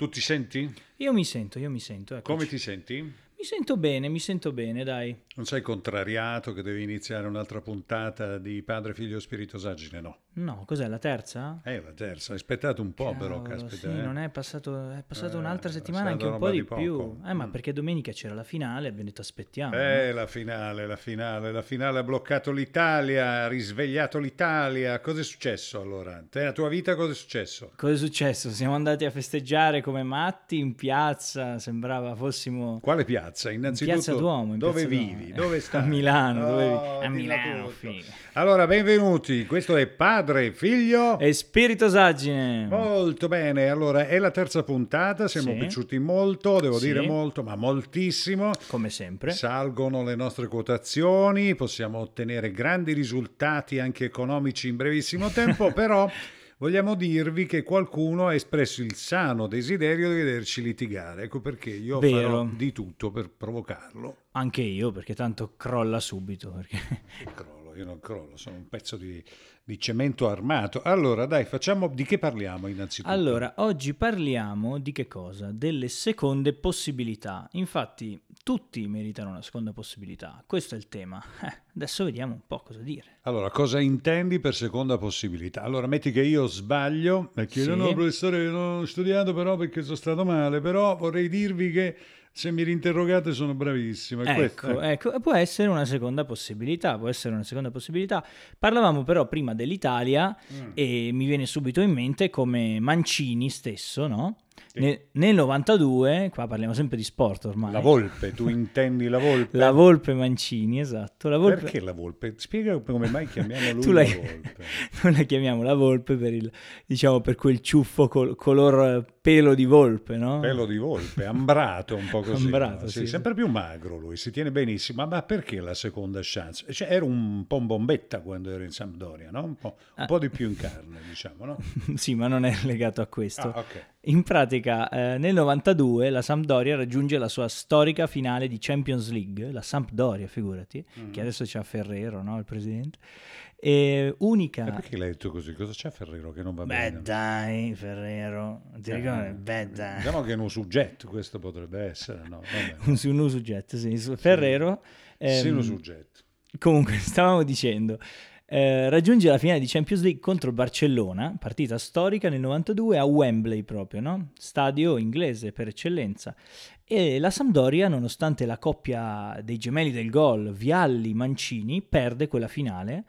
Tu ti senti? Io mi sento, io mi sento. eccoci. Come ti senti? Mi sento bene, mi sento bene, dai. Non sei contrariato che devi iniziare un'altra puntata di Padre, Figlio e Spirito Sagine? No. No, cos'è la terza? Eh, la terza. Hai aspettato un po', però, Cavolo, caspita. sì, eh. non è passato, è passata Eh, un'altra settimana, anche un po' di, di più. poco. Eh, ma Mm. perché domenica c'era la finale, abbiamo detto aspettiamo. no? Eh, la finale, la finale, la finale ha bloccato l'Italia, ha risvegliato l'Italia. Cosa è successo allora? Te, la tua vita cosa è successo? Cosa è successo? Siamo andati a festeggiare come matti in piazza, sembrava fossimo Quale piazza? Innanzitutto, Piazza Duomo, in dove Piazza vivi? Duomo. Dove stai? A Milano, dove vivi? Oh, A dillo Milano. Allora, benvenuti. Questo è Padre, Figlio e Spirito Saggine. Molto bene, allora è la terza puntata, siamo Sì. piaciuti molto, devo Sì. dire molto, ma moltissimo. Come sempre. Salgono le nostre quotazioni, possiamo ottenere grandi risultati anche economici in brevissimo tempo, però vogliamo dirvi che qualcuno ha espresso il sano desiderio di vederci litigare, ecco perché io Vero. farò di tutto per provocarlo. Anche io, perché tanto crolla subito. Perché... Non crollo, io non crollo, sono un pezzo di, di cemento armato. Allora, dai, facciamo di che parliamo innanzitutto? Allora, oggi parliamo di che cosa? Delle seconde possibilità. Infatti, tutti meritano una seconda possibilità. Questo è il tema. Eh, adesso vediamo un po' cosa dire. Allora, cosa intendi per seconda possibilità? Allora, metti che io sbaglio e chiedo, Sì. no, professore, non ho studiato però perché sono stato male, però vorrei dirvi che se mi rinterrogate sono bravissimo. Questo- Ecco, ecco, può essere una seconda possibilità, può essere una seconda possibilità. Parlavamo però prima dell'Italia Mm. e mi viene subito in mente come Mancini stesso, no? Sì. Ne- nel 92, qua parliamo sempre di sport ormai. La volpe, tu intendi la volpe? La Volpe Mancini, esatto. La Volpe... Perché la volpe? Spiega come mai chiamiamo lui Tu la l'hai- volpe. Noi la chiamiamo la volpe per il, diciamo, per quel ciuffo col- color eh, pelo di volpe, no? Pelo di volpe, ambrato un po' così. Ambrato, no? sì, sì. Sempre più magro lui, si tiene benissimo. Ma, ma perché la seconda chance? Cioè, ero un po' un bombetta quando ero in Sampdoria, no? Un po', un Ah. po' di più in carne, diciamo, no? sì, ma non è legato a questo. Ah, ok. In pratica, eh, nel 92 la Sampdoria raggiunge la sua storica finale di Champions League, la Sampdoria, figurati, Mm. che adesso c'ha Ferrero, no? Il presidente. E unica... E perché l'hai detto così? Cosa c'è Ferrero che non va Beh bene? dai, Ferrero, ti Eh, ricordi? Beh dai. Diciamo che è un soggetto questo potrebbe essere, no? Un, un sì. Ferrero... Sì, ehm, un soggetto. Comunque, stavamo dicendo, eh, raggiunge la finale di Champions League contro il Barcellona, partita storica nel 92 a Wembley proprio, no? Stadio inglese per eccellenza. E la Sampdoria, nonostante la coppia dei gemelli del gol, Vialli-Mancini, perde quella finale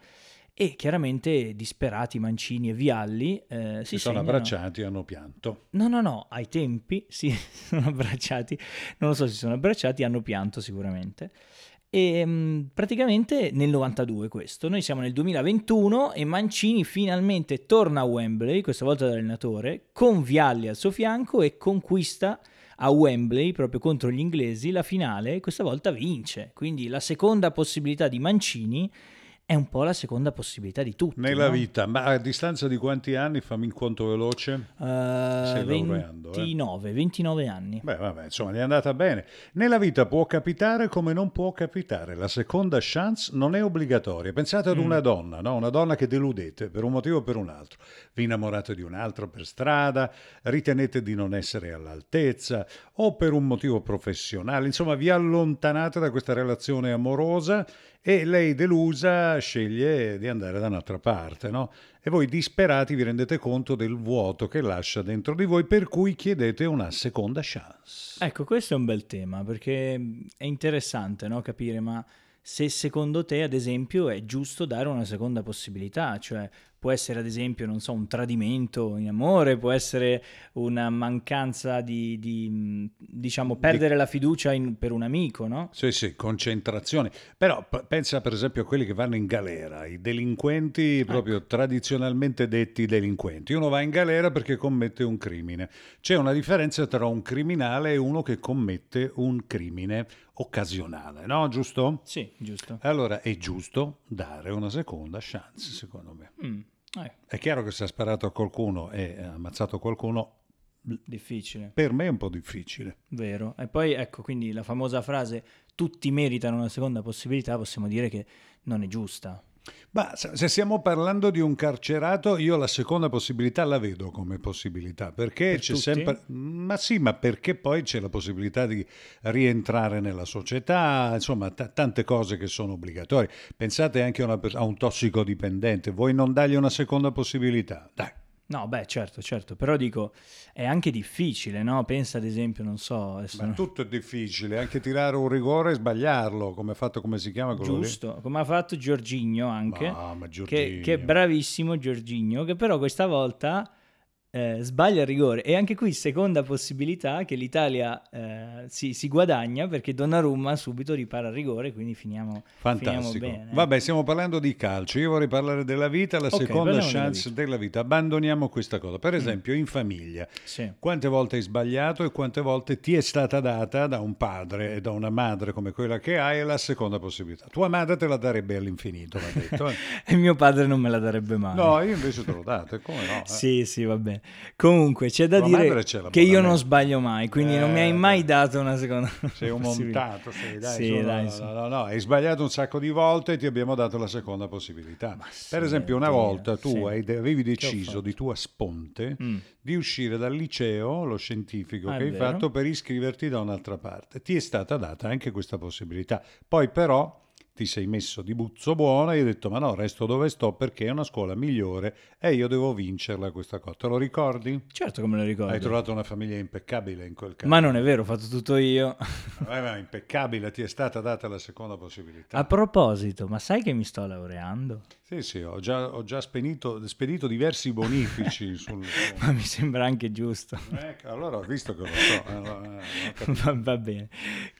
e chiaramente disperati Mancini e Vialli eh, si Si sono segnano- abbracciati e hanno pianto. No, no, no, ai tempi si sono abbracciati, non lo so se si sono abbracciati, hanno pianto sicuramente. E mh, praticamente nel 92 questo, noi siamo nel 2021 e Mancini finalmente torna a Wembley, questa volta da allenatore, con Vialli al suo fianco e conquista a Wembley, proprio contro gli inglesi, la finale questa volta vince. Quindi la seconda possibilità di Mancini è un po' la seconda possibilità di tutti. Nella no? vita, ma a distanza di quanti anni, fammi in conto veloce? Eh, laureando, eh? 29, 29 anni. Beh, vabbè, insomma, gli è andata bene. Nella vita può capitare come non può capitare. La seconda chance non è obbligatoria. Pensate ad una donna, no? Una donna che deludete per un motivo o per un altro. Vi innamorate di un altro per strada, ritenete di non essere all'altezza o per un motivo professionale. Insomma, vi allontanate da questa relazione amorosa e lei delusa sceglie di andare da un'altra parte, no? E voi disperati vi rendete conto del vuoto che lascia dentro di voi, per cui chiedete una seconda chance. Ecco, questo è un bel tema perché è interessante no, capire, ma se secondo te, ad esempio, è giusto dare una seconda possibilità, cioè può essere, ad esempio, non so, un tradimento in amore, può essere una mancanza di, di, mh, diciamo, perdere la fiducia in- per un amico, no? Sì, sì, concentrazione. Però p- pensa per esempio a quelli che vanno in galera, i delinquenti proprio tradizionalmente detti delinquenti. Uno va in galera perché commette un crimine. C'è una differenza tra un criminale e uno che commette un crimine occasionale, no? Giusto? Sì, giusto. Allora è giusto dare una seconda chance, secondo me. Mm, eh, È chiaro che se ha sparato a qualcuno e ha ammazzato qualcuno, difficile, per me è un po' difficile. vero. E poi, ecco, quindi la famosa frase tutti meritano una seconda possibilità, possiamo dire che non è giusta. Ma se stiamo parlando di un carcerato, io la seconda possibilità la vedo come possibilità, perché Per c'è tutti? sempre... Ma sì, ma perché poi c'è la possibilità di rientrare nella società, insomma, t- tante cose che sono obbligatorie. Pensate anche a, una a un tossicodipendente, vuoi non dargli una seconda possibilità? Dai. No, beh, certo, certo, però dico, è anche difficile, no? Pensa ad esempio, non so, Ma tutto è difficile, anche tirare un rigore e sbagliarlo, come ha fatto, come si chiama quello lì? giusto, come ha fatto Giorginio anche, Ma, ma che, Giorginio. che è bravissimo Giorginio, che però questa volta eh, sbaglia il rigore. E anche qui seconda possibilità che l'Italia eh, si, si guadagna perché Donnarumma subito ripara il rigore, quindi finiamo, finiamo Fantastico. bene. eh. Vabbè, stiamo parlando di calcio. Io vorrei parlare della vita, la Ok, seconda parliamo della chance della vita. Abbandoniamo questa cosa. Per esempio, in famiglia, Sì. quante volte hai sbagliato e quante volte ti è stata data da un padre e da una madre come quella che hai la seconda possibilità. Tua madre te la darebbe all'infinito, detto. eh. E mio padre non me la darebbe mai. No, io invece te l'ho data, come no? eh? Sì, sì, va bene. Comunque, c'è da Tua dire che io non sbaglio mai, quindi non mi hai Eh, mai beh. dato una seconda Sei un possibilità. montato, sei, dai, Sì, su, no, dai, no, no, no, no, hai sbagliato un sacco di volte e ti abbiamo dato la seconda possibilità. sì, per esempio, una volta tu sì. hai- avevi deciso di tua sponte Mm. di uscire dal liceo, lo scientifico Ah, che hai vero. fatto, per iscriverti da un'altra parte. Ti è stata data anche questa possibilità. Poi però ti sei messo di buzzo buono e hai detto ma no, resto dove sto perché è una scuola migliore e io devo vincerla questa cosa. Te lo ricordi? Certo che me lo ricordo. Hai trovato una famiglia impeccabile in quel caso. Ma non è vero, ho fatto tutto io. Eh, ma impeccabile, ti è stata data la seconda possibilità. A proposito, ma sai che mi sto laureando? Sì, sì, ho già, ho già spenito- spedito diversi bonifici sul... Ma mi sembra anche giusto. Ecco, allora ho visto che lo so. allora, eh, capito. Va, va bene.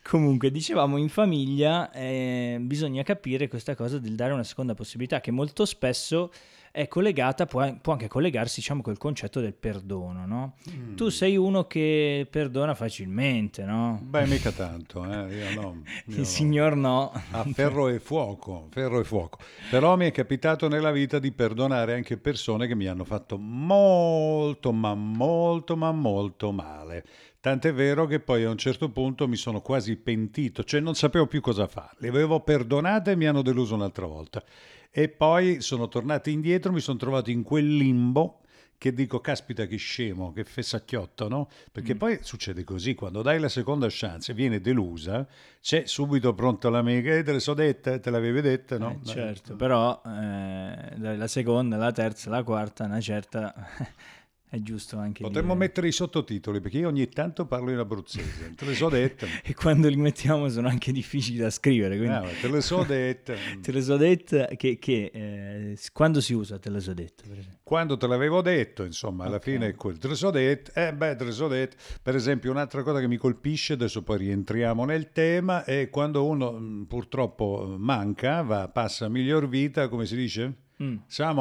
Comunque, dicevamo in famiglia eh, bisogna capire questa cosa del dare una seconda possibilità che molto spesso è collegata, può, può anche collegarsi diciamo col concetto del perdono, no? Mm. Tu sei uno che perdona facilmente, no? Beh, mica tanto, eh, io no. io Il no. signor no. A ferro e fuoco, ferro e fuoco. Però mi è capitato nella vita di perdonare anche persone che mi hanno fatto molto, ma molto, ma molto male. Tant'è vero che poi a un certo punto mi sono quasi pentito, cioè non sapevo più cosa fare. Le avevo perdonate e mi hanno deluso un'altra volta. E poi sono tornato indietro, mi sono trovato in quel limbo che dico, caspita che scemo, che fessacchiotto, no? Mm. Perché poi succede così, quando dai la seconda chance e viene delusa, c'è subito pronto l'amica, eh, te le so dette, te l'avevi dette, no? Eh, certo, però eh, dai, la seconda, la terza, la quarta, una certa è giusto anche Potremmo dire. mettere i sottotitoli, perché io ogni tanto parlo in abruzzese, te le so dette. E quando li mettiamo sono anche difficili da scrivere, quindi Eh, ma te le so dette. te le so dette che, che, eh, quando si usa te le so dette. Quando te l'avevo detto, insomma, alla Ok. fine è quello. Te le so dette, eh beh, te le so dette. Per esempio, un'altra cosa che mi colpisce, adesso poi rientriamo nel tema, è quando uno mh, purtroppo manca, va, passa a miglior vita, come si dice? Mm. Sa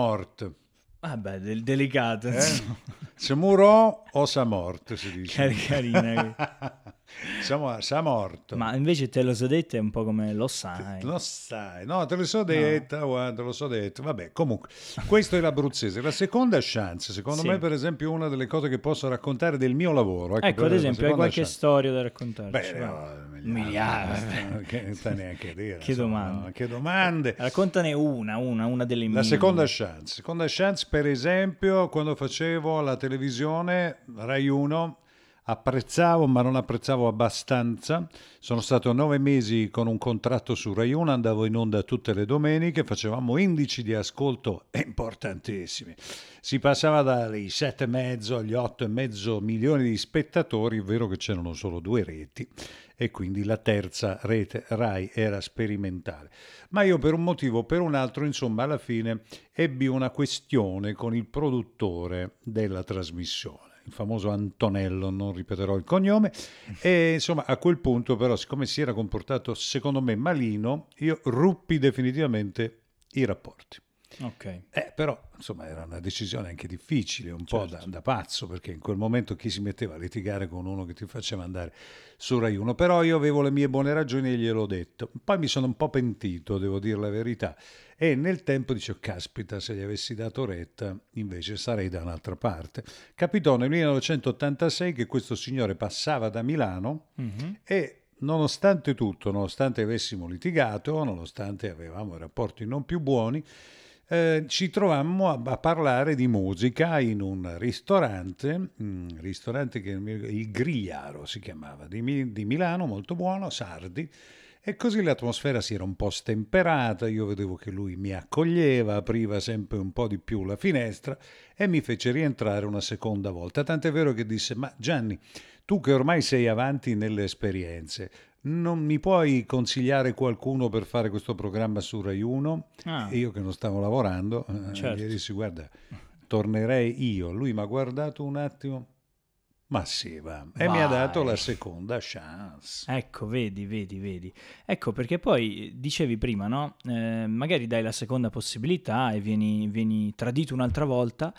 Vabbè, del- delicato, Eh? insomma. Se murò o sa mort, si dice. Cari- carina. sa, mo- sa morto. Ma invece te lo so dette è un po' come lo sai. Lo sai, no, te lo so detta, guarda, lo so detto. Vabbè, comunque, questo è l'abruzzese. La seconda chance, secondo Sì. me, per esempio, una delle cose che posso raccontare del mio lavoro. Ecco, ad quella è la esempio, hai seconda qualche chance. storia da raccontarci? Beh, va. Miliardi. Che sta neanche a dire. Che insomma, domande. no, che domande. Raccontane una, una, una delle mie. La seconda chance. Seconda chance, per esempio, quando facevo la televisione, Rai 1, apprezzavo, ma non apprezzavo abbastanza. Sono stato nove mesi con un contratto su Rai 1, andavo in onda tutte le domeniche, facevamo indici di ascolto importantissimi. Si passava dai sette e mezzo agli otto e mezzo milioni di spettatori, è vero che c'erano solo due reti e quindi la terza rete Rai era sperimentale. Ma io per un motivo o per un altro, insomma, alla fine ebbi una questione con il produttore della trasmissione il famoso Antonello, non ripeterò il cognome, e insomma a quel punto però siccome si era comportato secondo me malino, io ruppi definitivamente i rapporti. Ok. Eh, però, insomma, era una decisione anche difficile, un po' da, Certo. da pazzo, perché in quel momento chi si metteva a litigare con uno che ti faceva andare su Rai 1? Però io avevo le mie buone ragioni e gliel'ho detto. Poi mi sono un po' pentito, devo dire la verità. E nel tempo dicevo, caspita, se gli avessi dato retta, invece sarei da un'altra parte. Capitò nel 1986 che questo signore passava da Milano Mhm. e nonostante tutto, nonostante avessimo litigato, nonostante avevamo rapporti non più buoni, eh, ci trovammo a, a, parlare di musica in un ristorante, un ristorante che il Grigliaro si chiamava, di, di Milano, molto buono, Sardi, e così l'atmosfera si era un po' stemperata, io vedevo che lui mi accoglieva, apriva sempre un po' di più la finestra e mi fece rientrare una seconda volta. Tant'è vero che disse, ma Gianni, tu che ormai sei avanti nelle esperienze, non mi puoi consigliare qualcuno per fare questo programma su Rai 1? Ah. Io che non stavo lavorando, eh, certo. gli dissi guarda, tornerei io. Lui mi ha guardato un attimo, ma sì, va. E Vai. mi ha dato la seconda chance. Ecco, vedi, vedi, vedi. Ecco, perché poi dicevi prima, no? Eh, magari dai la seconda possibilità e vieni, vieni tradito un'altra volta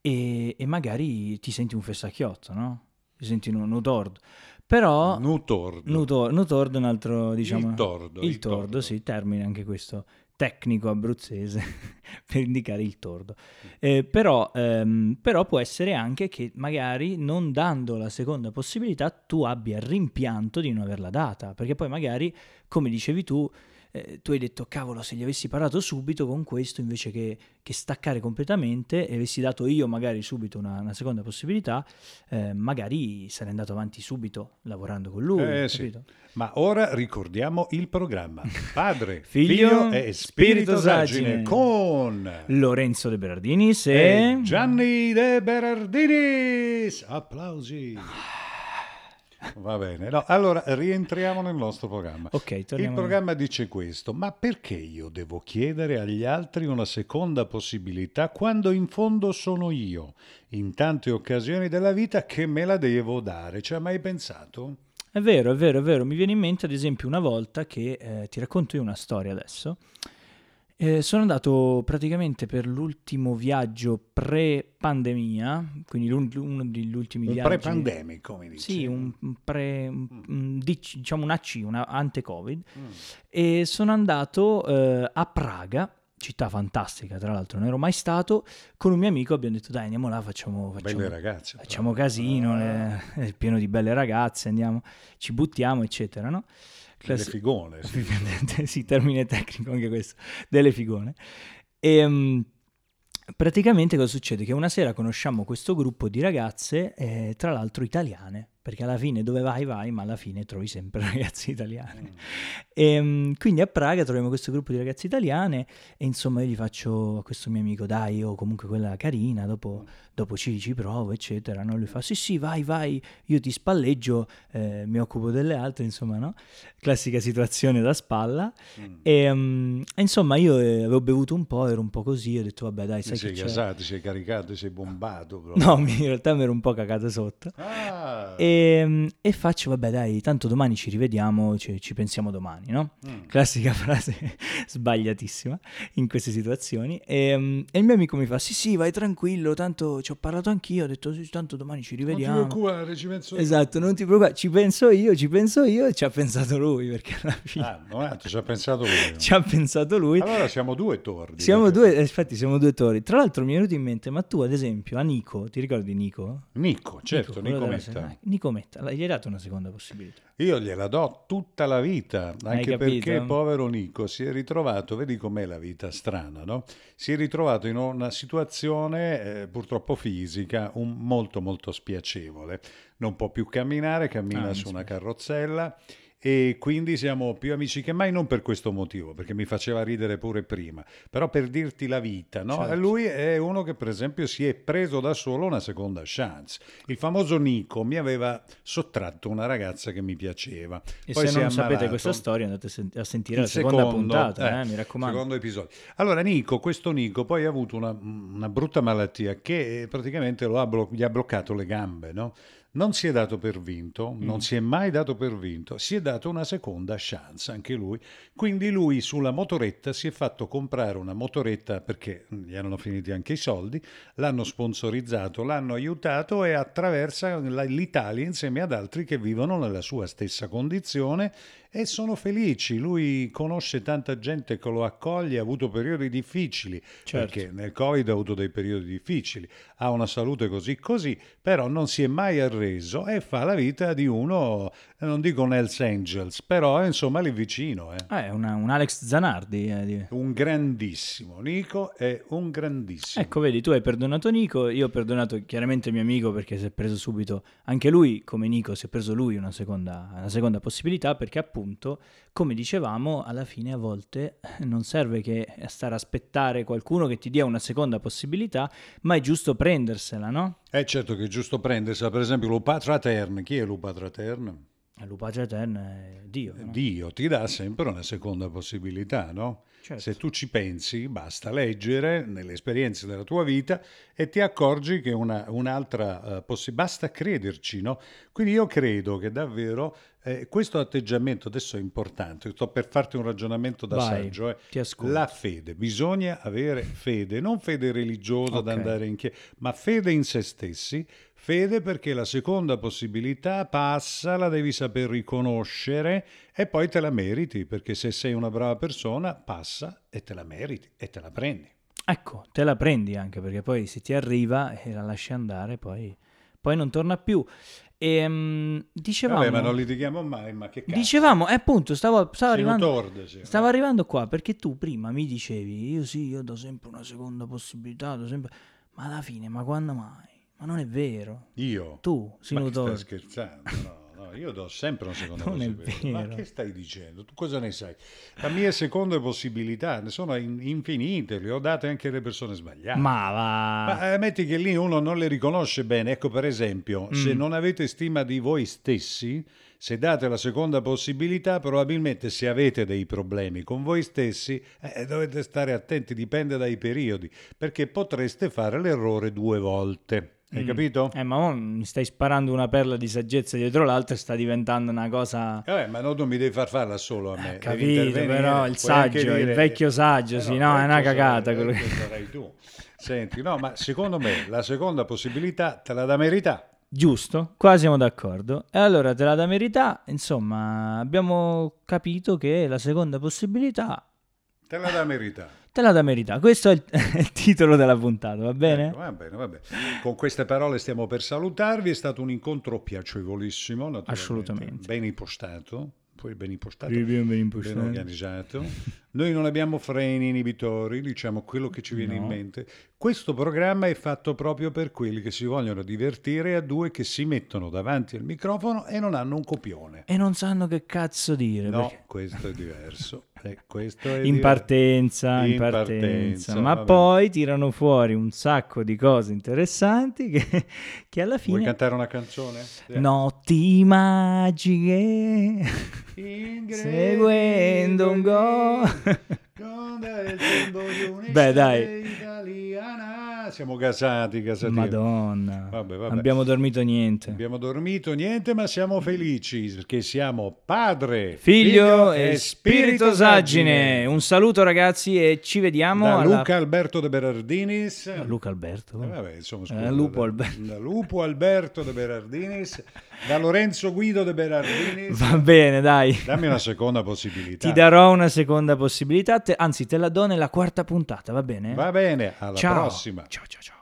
e, e, magari ti senti un fessacchiotto, no? Ti senti un, un tordo. Però... Nutordo. Nutor, nutordo è un altro, diciamo... Il tordo. Il, il tordo, tordo, sì, termine anche questo tecnico abruzzese per indicare il tordo. Eh, però, ehm, però, può essere anche che magari non dando la seconda possibilità tu abbia il rimpianto di non averla data, perché poi magari, come dicevi tu, eh, tu hai detto cavolo se gli avessi parlato subito con questo invece che, che staccare completamente e avessi dato io magari subito una, una seconda possibilità, eh, magari sarei andato avanti subito lavorando con lui. Eh, sì. Ma ora ricordiamo il programma Padre, Figlio, Figlio e Spirito Sagine con Lorenzo De Berardinis e... e Gianni De Berardinis. Applausi. Va bene, no, allora rientriamo nel nostro programma. Okay, Il programma dice questo, ma perché io devo chiedere agli altri una seconda possibilità quando in fondo sono io, in tante occasioni della vita, che me la devo dare? Ci hai mai pensato? È vero, è vero, è vero. Mi viene in mente ad esempio una volta che eh, ti racconto io una storia adesso. Eh, sono andato praticamente per l'ultimo viaggio pre-pandemia, quindi uno degli ultimi un viaggi. Pre-pandemico, mi dici? Sì, un pre, mm. diciamo un AC, una ante-Covid. Mm. E sono andato eh, a Praga, città fantastica tra l'altro, non ero mai stato, con un mio amico abbiamo detto dai andiamo là, facciamo, facciamo, ragazze, facciamo casino, ah. le, è pieno di belle ragazze, andiamo, ci buttiamo eccetera, no? Class- delle figone. Sì. sì, termine tecnico anche questo, delle figone. E, um, praticamente cosa succede? Che una sera conosciamo questo gruppo di ragazze, eh, tra l'altro italiane, perché alla fine dove vai vai, ma alla fine trovi sempre ragazzi italiani. Mm. E, um, quindi a Praga troviamo questo gruppo di ragazze italiane e insomma io gli faccio a questo mio amico, dai, io comunque quella carina, dopo, dopo ci, ci provo, eccetera. No? Lui fa, sì sì, vai, vai, io ti spalleggio, eh, mi occupo delle altre, insomma, no? Classica situazione da spalla. Mm. E, um, insomma io eh, avevo bevuto un po', ero un po' così, ho detto, vabbè dai, sai sei che gasato, sei caricato, sei bombato. Proprio. No, in realtà mi ero un po' cagato sotto. Ah. E, e, ehm, e, faccio, vabbè dai, tanto domani ci rivediamo, ci, ci pensiamo domani, no? Mm. Classica frase sbagliatissima in queste situazioni. E, ehm, e, il mio amico mi fa, sì sì, vai tranquillo, tanto ci ho parlato anch'io, ho detto, sì, tanto domani ci rivediamo. Non ti preoccupare, ci penso io. Esatto, non ti preoccupare, ci penso io, ci penso io e ci ha pensato lui, perché alla fine... Ah, no, eh, ci ha pensato lui. ci ha pensato lui. Allora siamo due tordi. Siamo due, eh, infatti siamo due tordi. Tra l'altro mi è venuto in mente, ma tu ad esempio a Nico, ti ricordi Nico? Nico, certo, Nico, Nico Metta. Nico Metta, gli hai dato una seconda possibilità? Io gliela do tutta la vita, anche perché povero Nico si è ritrovato, vedi com'è la vita strana, no? Si è ritrovato in una situazione eh, purtroppo fisica un, molto molto spiacevole. Non può più camminare, cammina ah, su una carrozzella e quindi siamo più amici che mai, non per questo motivo, perché mi faceva ridere pure prima, però per dirti la vita, no? certo. lui è uno che per esempio si è preso da solo una seconda chance. Il famoso Nico mi aveva sottratto una ragazza che mi piaceva. E Poi se non sapete questa storia andate a sentire la seconda secondo, puntata, eh, eh, mi raccomando. Secondo episodio. Allora Nico, questo Nico poi ha avuto una, una brutta malattia che praticamente ha blo- gli ha bloccato le gambe, no? Non si è dato per vinto, mm. non si è mai dato per vinto, si è dato una seconda chance anche lui. Quindi lui sulla motoretta si è fatto comprare una motoretta perché gli erano finiti anche i soldi, l'hanno sponsorizzato, l'hanno aiutato e attraversa l'Italia insieme ad altri che vivono nella sua stessa condizione e sono felici. Lui conosce tanta gente che lo accoglie, ha avuto periodi difficili, certo. perché nel Covid ha avuto dei periodi difficili, ha una salute così così, però non si è mai arreso e fa la vita di uno, non dico nel senso, Angels, però insomma lì vicino. Eh. Eh, una- un Alex Zanardi. eh, Un grandissimo, Nico è un grandissimo. Ecco, vedi, tu hai perdonato Nico, io ho perdonato chiaramente mio amico perché si è preso subito, anche lui, come Nico, si è preso lui una seconda, una seconda possibilità perché appunto, come dicevamo, alla fine a volte non serve che stare a aspettare qualcuno che ti dia una seconda possibilità, ma è giusto prendersela, no? È certo che è giusto prendersela, per esempio Lupatra Tern, chi è Lupatra Tern? L'upace eterno è Dio. no? Dio ti dà sempre una seconda possibilità, no? Certo. Se tu ci pensi, basta leggere nelle esperienze della tua vita e ti accorgi che una, un'altra possibilità, basta crederci, no? Quindi io credo che davvero eh, questo atteggiamento adesso è importante, sto per farti un ragionamento da Vai, saggio, eh. la fede, bisogna avere fede, non fede religiosa da Ok. andare in chiesa, ma fede in se stessi, fede perché la seconda possibilità passa, la devi saper riconoscere e poi te la meriti, perché se sei una brava persona passa e te la meriti e te la prendi. Ecco, te la prendi anche perché poi se ti arriva e la lasci andare, poi, poi non torna più. E, mm, dicevamo, Vabbè, ma non litighiamo mai, ma che cazzo. dicevamo, eh, appunto, stavo, stavo arrivando, tordo, sì. stavo arrivando qua perché tu prima mi dicevi, io sì, io do sempre una seconda possibilità, do sempre... ma alla fine, ma quando mai? Ma non è vero. Io? Tu, Ma Sinutore. stai scherzando? No, no, io do sempre una seconda Non è possibilità. Ma vero. che stai dicendo? Tu cosa ne sai? Le mie seconde possibilità ne sono in- infinite, le ho date anche alle persone sbagliate. Ma va... Ma eh, metti che lì uno non le riconosce bene. Ecco, per esempio, se Mm. non avete stima di voi stessi, se date la seconda possibilità, probabilmente se avete dei problemi con voi stessi, eh, dovete stare attenti, dipende dai periodi, perché potreste fare l'errore due volte. Hai Mm. capito? Eh, ma mi stai sparando una perla di saggezza dietro l'altra e sta diventando una cosa... Eh, ma non tu mi devi far farla solo a me. devi Capito, però il saggio, il dire- vecchio saggio, sì, no, è una cagata sarai- quello che- tu. Senti, no, ma secondo me la seconda possibilità te la dà merità. Giusto, qua siamo d'accordo. E allora te la da merità, insomma, abbiamo capito che la seconda possibilità Te la dà merità. Te la da merità. Questo è il, il titolo della puntata, va bene? Ecco, va bene, va bene. Con queste parole stiamo per salutarvi. È stato un incontro piacevolissimo. Assolutamente. Ben impostato. Poi ben impostato. Ben- ben Ben impostato. organizzato. Noi non abbiamo freni inibitori, diciamo quello che ci viene in No. mente. Questo programma è fatto proprio per quelli che si vogliono divertire a due che si mettono davanti al microfono e non hanno un copione. E non sanno che cazzo dire. No, perché- questo è diverso. Eh, questo è In partenza, in, In partenza, partenza, ma va bene. poi tirano fuori un sacco di cose interessanti che, che alla Vuoi fine... cantare una canzone? Sì. Notti magiche, seguendo un go. Beh, dai. Siamo gasati, gasati. Madonna, Vabbè, vabbè. non abbiamo dormito niente. Abbiamo dormito niente, ma siamo felici perché siamo padre, Figlio e spirito saggine. Un saluto ragazzi e ci vediamo Da alla... Luca Alberto de Berardinis. Ah, Luca Alberto. Eh, vabbè, insomma, Eh, scusa, Lupo da, Alberto. da Lupo Alberto de Berardinis, da Lorenzo Guido de Berardinis. Va bene, dai. Dammi una seconda possibilità. Ti darò una seconda possibilità, te- anzi te la do nella quarta puntata, va bene? Va bene, alla ciao. prossima. Ciao ciao ciao.